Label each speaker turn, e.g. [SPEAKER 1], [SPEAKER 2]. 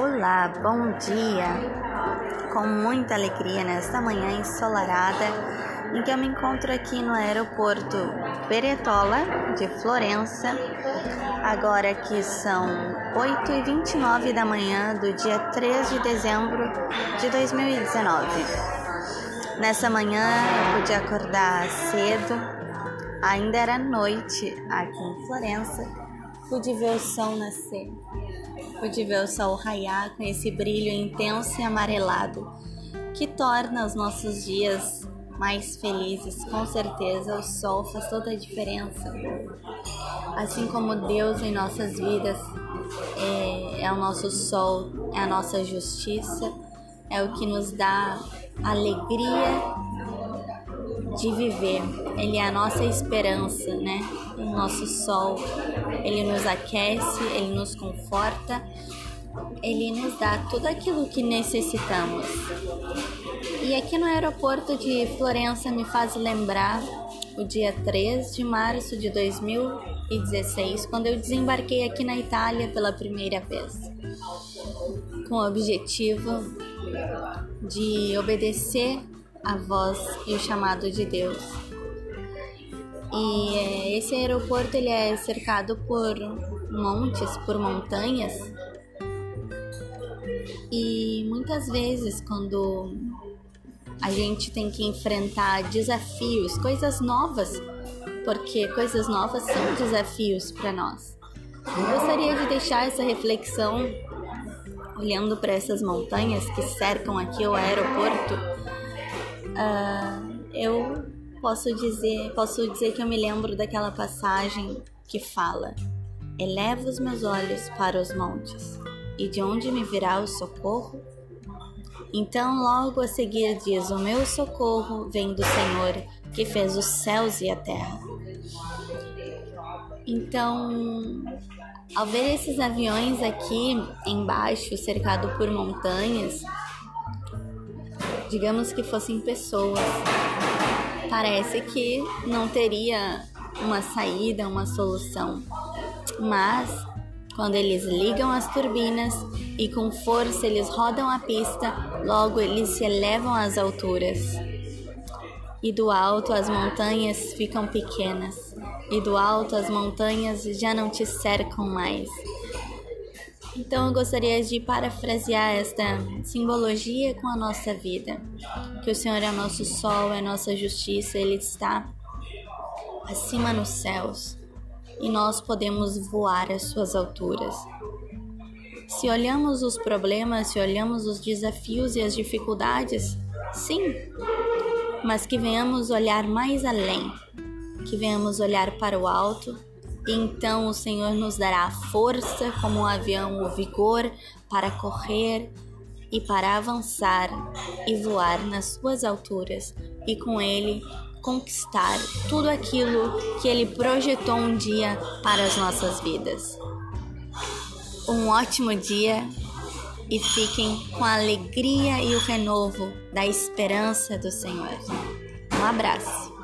[SPEAKER 1] Olá, bom dia! Com muita alegria nesta manhã ensolarada em que eu me encontro aqui no aeroporto Beretola de Florença, agora que são 8h29 da manhã do dia 3 de dezembro de 2019. Nessa manhã eu pude acordar cedo, ainda era noite aqui em Florença, pude ver o sol nascer pude ver o sol raiar com esse brilho intenso e amarelado que torna os nossos dias mais felizes. Com certeza, o sol faz toda a diferença. Assim como Deus em nossas vidas é, é o nosso sol, é a nossa justiça, é o que nos dá alegria de viver. Ele é a nossa esperança, né? O nosso sol. Ele nos aquece, ele nos conforta, ele nos dá tudo aquilo que necessitamos. E aqui no aeroporto de Florença me faz lembrar o dia 3 de março de 2016, quando eu desembarquei aqui na Itália pela primeira vez, com o objetivo de obedecer a voz e o chamado de Deus. E é, esse aeroporto ele é cercado por montes, por montanhas. E muitas vezes quando a gente tem que enfrentar desafios, coisas novas, porque coisas novas são desafios para nós. Eu gostaria de deixar essa reflexão olhando para essas montanhas que cercam aqui o aeroporto Uh, eu posso dizer, posso dizer que eu me lembro daquela passagem que fala: Eleva os meus olhos para os montes, e de onde me virá o socorro? Então, logo a seguir diz: O meu socorro vem do Senhor, que fez os céus e a terra. Então, ao ver esses aviões aqui embaixo, cercado por montanhas, digamos que fossem pessoas. Parece que não teria uma saída, uma solução. Mas quando eles ligam as turbinas e com força eles rodam a pista, logo eles se elevam às alturas. E do alto as montanhas ficam pequenas, e do alto as montanhas já não te cercam mais. Então eu gostaria de parafrasear esta simbologia com a nossa vida. Que o Senhor é nosso sol, é nossa justiça, Ele está acima nos céus e nós podemos voar às suas alturas. Se olhamos os problemas, se olhamos os desafios e as dificuldades, sim, mas que venhamos olhar mais além, que venhamos olhar para o alto então o Senhor nos dará a força como um avião, o vigor para correr e para avançar e voar nas suas alturas e com ele conquistar tudo aquilo que ele projetou um dia para as nossas vidas. Um ótimo dia e fiquem com a alegria e o renovo da esperança do Senhor. Um abraço.